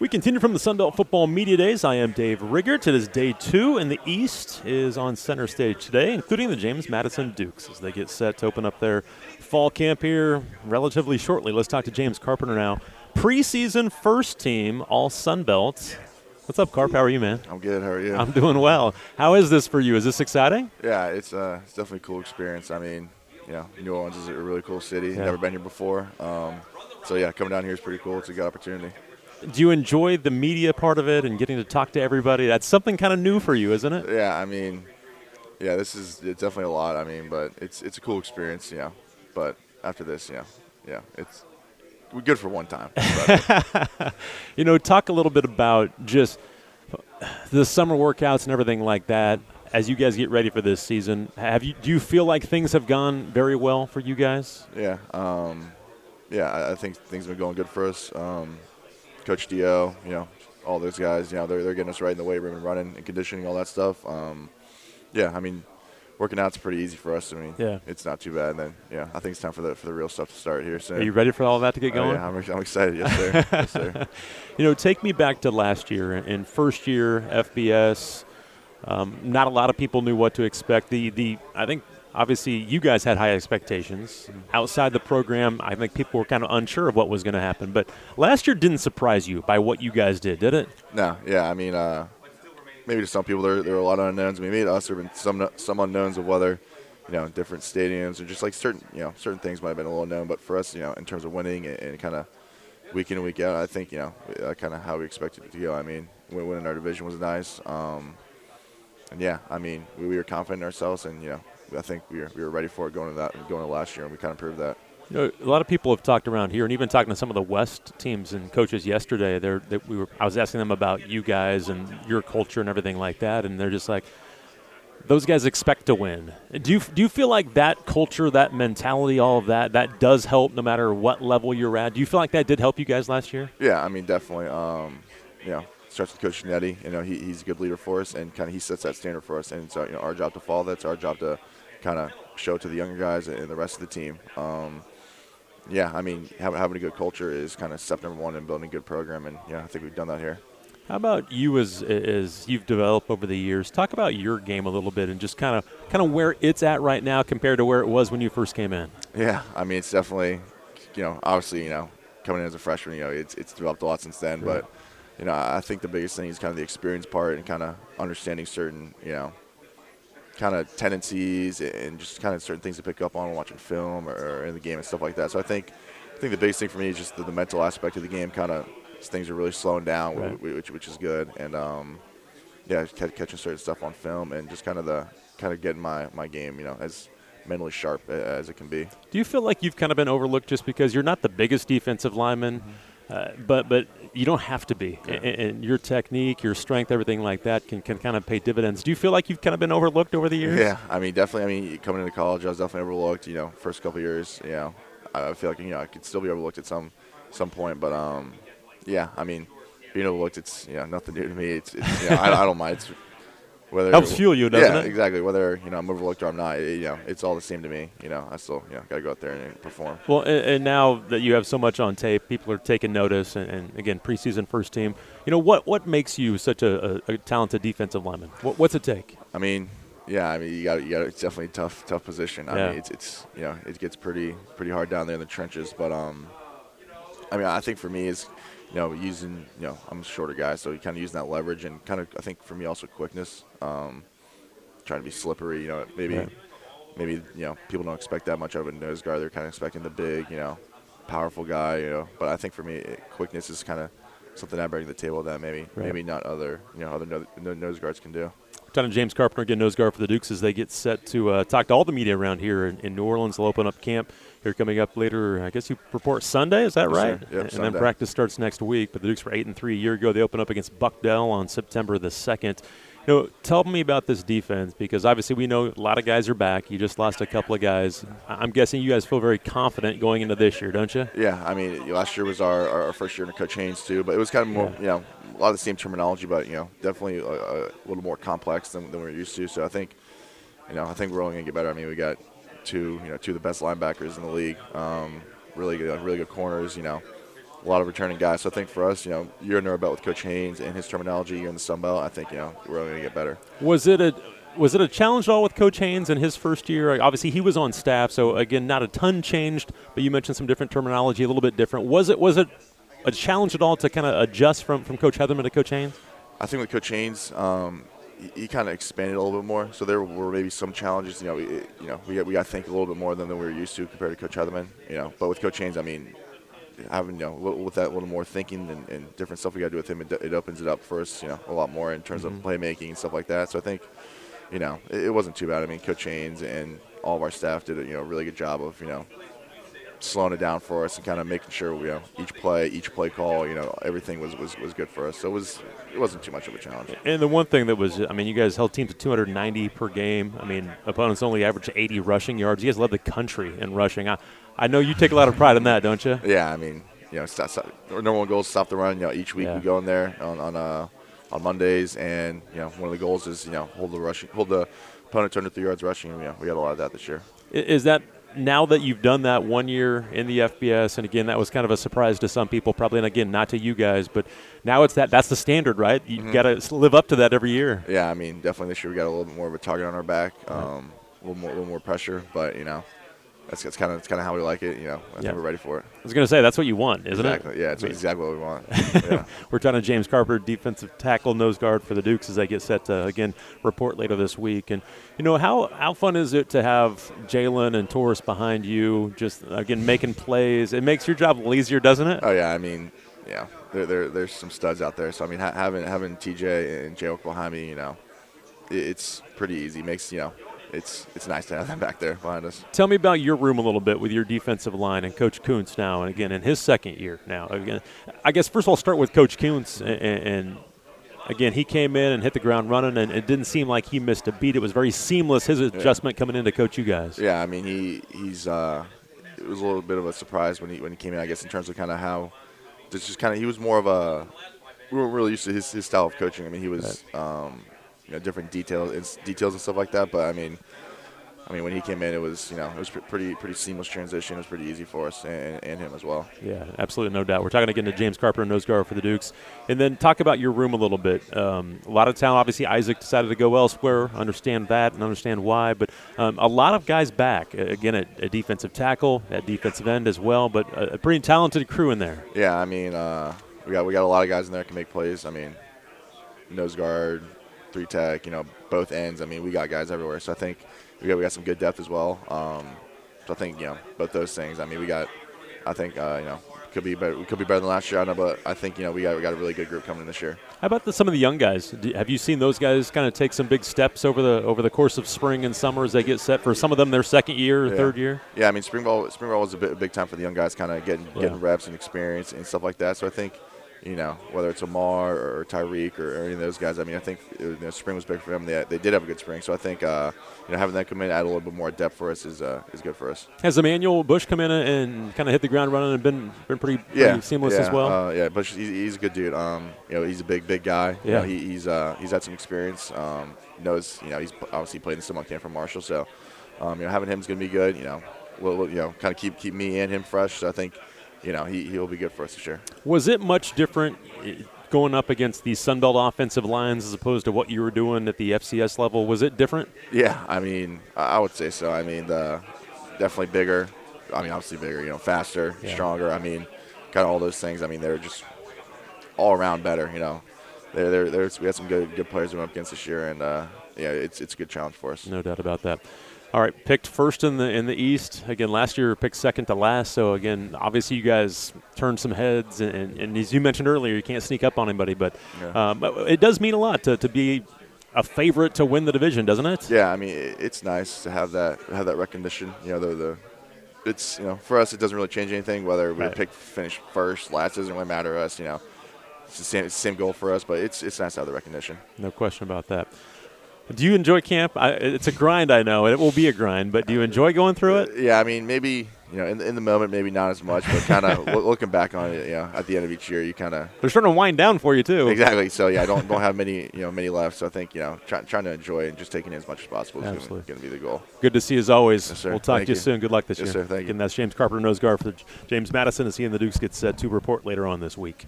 We continue from the Sunbelt Football Media Days. I am Dave Riggert. It is day two, and the East is on center stage today, including the James Madison Dukes as they get set to open up their fall camp here relatively shortly. Let's talk to James Carpenter now. Preseason first team, all Sunbelt. What's up, Carp? How are you, man? I'm good. How are you? I'm doing well. How is this for you? Is this exciting? Yeah, it's uh, it's definitely a cool experience. I mean, you know, New Orleans is a really cool city. Yeah. Never been here before. Um, so yeah, coming down here is pretty cool. It's a good opportunity. Do you enjoy the media part of it and getting to talk to everybody? That's something kind of new for you, isn't it? Yeah, I mean, yeah, this is it's definitely a lot. I mean, but it's it's a cool experience, you know. But after this, yeah, yeah, it's we're good for one time. You know, talk a little bit about just the summer workouts and everything like that. As you guys get ready for this season, have you do you feel like things have gone very well for you guys? yeah, um, yeah, I, I think things have been going good for us. Um, Coach Dio, you know, all those guys, you know, they're they're getting us right in the weight room and running and conditioning, all that stuff. Um, yeah, I mean, working out's pretty easy for us. I mean, Yeah. it's not too bad. And then, yeah, I think it's time for the for the real stuff to start here soon. Are you ready for all that to get Oh, going? yeah, I'm, I'm excited. Yes, sir. yes, sir. You know, take me back to last year in first year FBS. Um, not a lot of people knew what to expect. The the I think obviously you guys had high expectations. Outside the program, I think people were kind of unsure of what was going to happen. But last year didn't surprise you by what you guys did, did it? No, yeah, I mean, uh, maybe to some people there there are a lot of unknowns. Maybe to us there have been some some unknowns of whether, you know, different stadiums or just like certain you know certain things might have been a little known. But for us, you know, in terms of winning and, and kind of week in and week out, I think you know uh, kind of how we expected it to go. I mean, winning our division was nice. Um, and yeah, I mean, we, we were confident in ourselves, and you know, I think we were we were ready for it going to that going to last year, and we kind of proved that. You know, a lot of people have talked around here, and even talking to some of the West teams and coaches yesterday. They're, they, we were, I was asking them about you guys and your culture and everything like that, and they're just like, those guys expect to win. Do you do you feel like that culture, that mentality, all of that, that does help no matter what level you're at? Do you feel like that did help you guys last year? Yeah, I mean, definitely. Um, you know, starts with Coach Cignetti. You know, he, he's a good leader for us, and kind of he sets that standard for us. And it's our, you know, our job to follow that. It's our job to kind of show to the younger guys and the rest of the team. Um, yeah, I mean, having, having a good culture is kind of step number one in building a good program, and yeah, I think we've done that here. How about you as as you've developed over the years? Talk about your game a little bit and just kind of kind of where it's at right now compared to where it was when you first came in. Yeah, I mean, it's definitely, you know, obviously, you know, coming in as a freshman, you know, it's, it's developed a lot since then. Right. But, you know, I think the biggest thing is kind of the experience part and kind of understanding certain, you know, kind of tendencies and just kind of certain things to pick up on when watching film or in the game and stuff like that. So I think, I think the biggest thing for me is just the, the mental aspect of the game. Kind of things are really slowing down, Right. wh- which which is good. And um, yeah, catching certain stuff on film and just kind of the kind of getting my my game, you know, as mentally sharp as it can be. Do you feel like you've kind of been overlooked just because you're not the biggest defensive lineman, uh, but but you don't have to be, Yeah. and, and your technique, your strength, everything like that can, can kind of pay dividends. Do you feel like you've kind of been overlooked over the years? Yeah, I mean, definitely. I mean, coming into college, I was definitely overlooked. You know, first couple years, you know, I feel like you know I could still be overlooked at some some point, but um, yeah, I mean, being overlooked, it's you know nothing new to me. It's, it's you know, I, I don't mind. It's whether Helps fuel you, doesn't yeah, it? exactly. Whether you know I'm overlooked or I'm not, it- you know, it's all the same to me. You know, I still you know got to go out there and perform. Well, and, and now that you have so much on tape, people are taking notice, and, and again, preseason first team. You know what what makes you such a, a, a talented defensive lineman? What, what's it take? I mean, yeah, I mean, you got, you got, it's definitely a tough, tough position. I Yeah. mean, it's, it's, you know, it gets pretty, pretty hard down there in the trenches. But, um, I mean, I think for me is, you know, using, you know, I'm a shorter guy, so kind of using that leverage and kind of, I think for me also quickness, um, trying to be slippery. You know, maybe, maybe, you know, people don't expect that much out of a nose guard. They're kind of expecting the big, you know, powerful guy. You know, but I think for me, it, quickness is kind of something I bring to the table that maybe, Right. maybe not other, you know, other no, no, nose guards can do. To James Carpenter, again, nose guard for the Dukes as they get set to uh, talk to all the media around here in, in New Orleans. They'll open up camp here coming up later. I guess you report Sunday, is that Yes, sir. right? Yep, and then practice starts next week. But the Dukes were eight and three a year ago. They open up against Bucknell on September the second. You know, tell me about this defense because obviously we know a lot of guys are back. You just lost a couple of guys. I'm guessing you guys feel very confident going into this year, don't you? Yeah, I mean, last year was our, our first year under Coach Haines too, but it was kind of more, Yeah. you know, a lot of the same terminology, but you know, definitely a, a little more complex than, than we're used to. So I think, you know, I think we're only gonna get better. I mean, we got two, you know, two of the best linebackers in the league, um, really good, really good corners. You know, a lot of returning guys. So I think for us, you know, you're in our belt with Coach Haines and his terminology. You're in the Sun Belt. I think you know we're only going to get better. Was it a was it a challenge at all with Coach Haines in his first year? Obviously, he was on staff, so again, not a ton changed. But you mentioned some different terminology, a little bit different. Was it was it a challenge at all to kind of adjust from from Coach Hetherman to Coach Haines? I think with Coach Haines, um, he, he kind of expanded a little bit more. So there were maybe some challenges. You know, we, you know, we got, we got to think a little bit more than, than we were used to compared to Coach Hetherman. You know, but with Coach Haines, I mean, having you know with that little more thinking and, and different stuff we got to do with him, it, it, opens it up for us, you know, a lot more in terms mm-hmm. of playmaking and stuff like that. So I think, you know, it, it, wasn't too bad. I mean, Coach Haines and all of our staff did a you know really good job of you know slowing it down for us and kind of making sure you know each play, each play call, you know, everything was, was, was good for us. So it was it wasn't too much of a challenge. And the one thing that was, I mean, you guys held teams to 290 per game. I mean, opponents only averaged 80 rushing yards. You guys led the country in rushing. I, I know you take a lot of pride in that, don't you? Yeah, I mean, you know, stop, stop, number one goal is stop the run. You know, each week yeah. we go in there on on uh, on Mondays, and you know, one of the goals is you know hold the rushing, hold the opponent to 103 yards rushing. You know, we got a lot of that this year. Is that now that you've done that one year in the FBS, and again, that was kind of a surprise to some people, probably, and again, not to you guys, but now it's that that's the standard, right? You mm-hmm. got to live up to that every year. Yeah, I mean, definitely this year we got a little bit more of a target on our back, um, a little more, a little more pressure, but you know, that's, that's kind of that's kind of how we like it. You know, I think we're ready for it. I was going to say that's what you want, isn't exactly. it? Yeah, it's exactly what we want. Yeah. we're talking to James Carpenter, defensive tackle, nose guard for the Dukes, as they get set to again report later this week. And you know how how fun is it to have Jalen and Taurus behind you, just again making plays? It makes your job a little easier, doesn't it? Oh yeah, I mean, yeah, there, there there's some studs out there. So I mean, ha- having having TJ and Jay behind me, you know, it, it's pretty easy. Makes you know it's it's nice to have them back there behind us. Tell me about your room a little bit with your defensive line and Coach Kuntz now, and again in his second year now. Again, I guess first of all, start with Coach Kuntz, and, and again he came in and hit the ground running, and it didn't seem like he missed a beat. It was very seamless his adjustment yeah. coming in to coach you guys. Yeah, I mean he he's uh, it was a little bit of a surprise when he when he came in. I guess in terms of kind of how this just kind of he was more of a we weren't really used to his, his style of coaching. I mean he was. Right. Um, you know different details details and stuff like that. But I mean, I mean when he came in, it was you know it was pretty pretty seamless transition. It was pretty easy for us and, and him as well. Yeah, absolutely, no doubt. We're talking again to James Carpenter, nose guard for the Dukes, and then talk about your room a little bit. Um, a lot of talent. Obviously, Isaac decided to go elsewhere. Understand that and understand why, but um, a lot of guys back again at, a defensive tackle, at defensive end as well. But a, a pretty talented crew in there. Yeah, I mean. Uh, we got we got a lot of guys in there that can make plays. I mean, nose guard, three tech, you know, both ends. I mean, we got guys everywhere. So I think we got we got some good depth as well. Um, so I think you know both those things. I mean, we got. I think uh, you know could be better. We could be better than last year. I know, but I think you know we got we got a really good group coming in this year. How about the, some of the young guys? Do, have you seen those guys kind of take some big steps over the over the course of spring and summer as they get set for some of them their second year or yeah. third year? Yeah, I mean spring ball spring ball was a, bit, a big time for the young guys, kind of getting yeah. getting reps and experience and stuff like that. So I think you know, whether it's Amar or Tyreek or, or, any of those guys. I mean, I think you know, spring was big for them. They, they did have a good spring, so I think uh, you know having them come in add a little bit more depth for us is uh, is good for us. Has Emmanuel Bush come in and kind of hit the ground running and been been pretty, pretty yeah, seamless yeah, as well? Uh, yeah, Bush he's, he's, a good dude. Um, you know, he's a big big guy. Yeah, you know, he, he's uh, he's had some experience. Um, knows you know he's obviously played in summer camp from Marshall, so um, you know having him is going to be good. You know, we'll, we'll you know kind of keep keep me and him fresh. So I think you know, he, he'll be good for us this year. Was it much different going up against these Sunbelt offensive lines as opposed to what you were doing at the FCS level? Was it different? Yeah, I mean, I would say so. I mean, the definitely bigger. I mean, obviously bigger. You know, faster, yeah. stronger. I mean, kind of all those things. I mean, they're just all around better. You know, they're, they're, they're, we had some good good players we went up against this year, and uh, yeah, it's it's a good challenge for us. No doubt about that. All right, picked first in the in the East again. Last year, picked second to last. So again, obviously, you guys turned some heads, and, and, and as you mentioned earlier, you can't sneak up on anybody. But yeah. um, it does mean a lot to, to be a favorite to win the division, doesn't it? Yeah, I mean, it's nice to have that have that recognition. You know, the, the it's you know for us, it doesn't really change anything whether we right. pick finish first, last doesn't really matter to us. You know, it's the same it's the same goal for us, but it's it's nice to have the recognition. No question about that. Do you enjoy camp? I, it's a grind, I know, and it will be a grind. But do you enjoy going through it? Yeah, I mean, maybe you know, in, in the moment, maybe not as much, but kind of looking back on it, you know, at the end of each year, you kind of they're starting to wind down for you too. Exactly. So yeah, I don't don't have many you know many left. So I think you know try, trying to enjoy and just taking it as much as possible is going to be the goal. Good to see you as always. Yes, sir. We'll talk Thank to you, you soon. Good luck this yes, year. Sir, thank you. And that's James Carpenter, nose guard for James Madison, as he and the Dukes get set to report later on this week.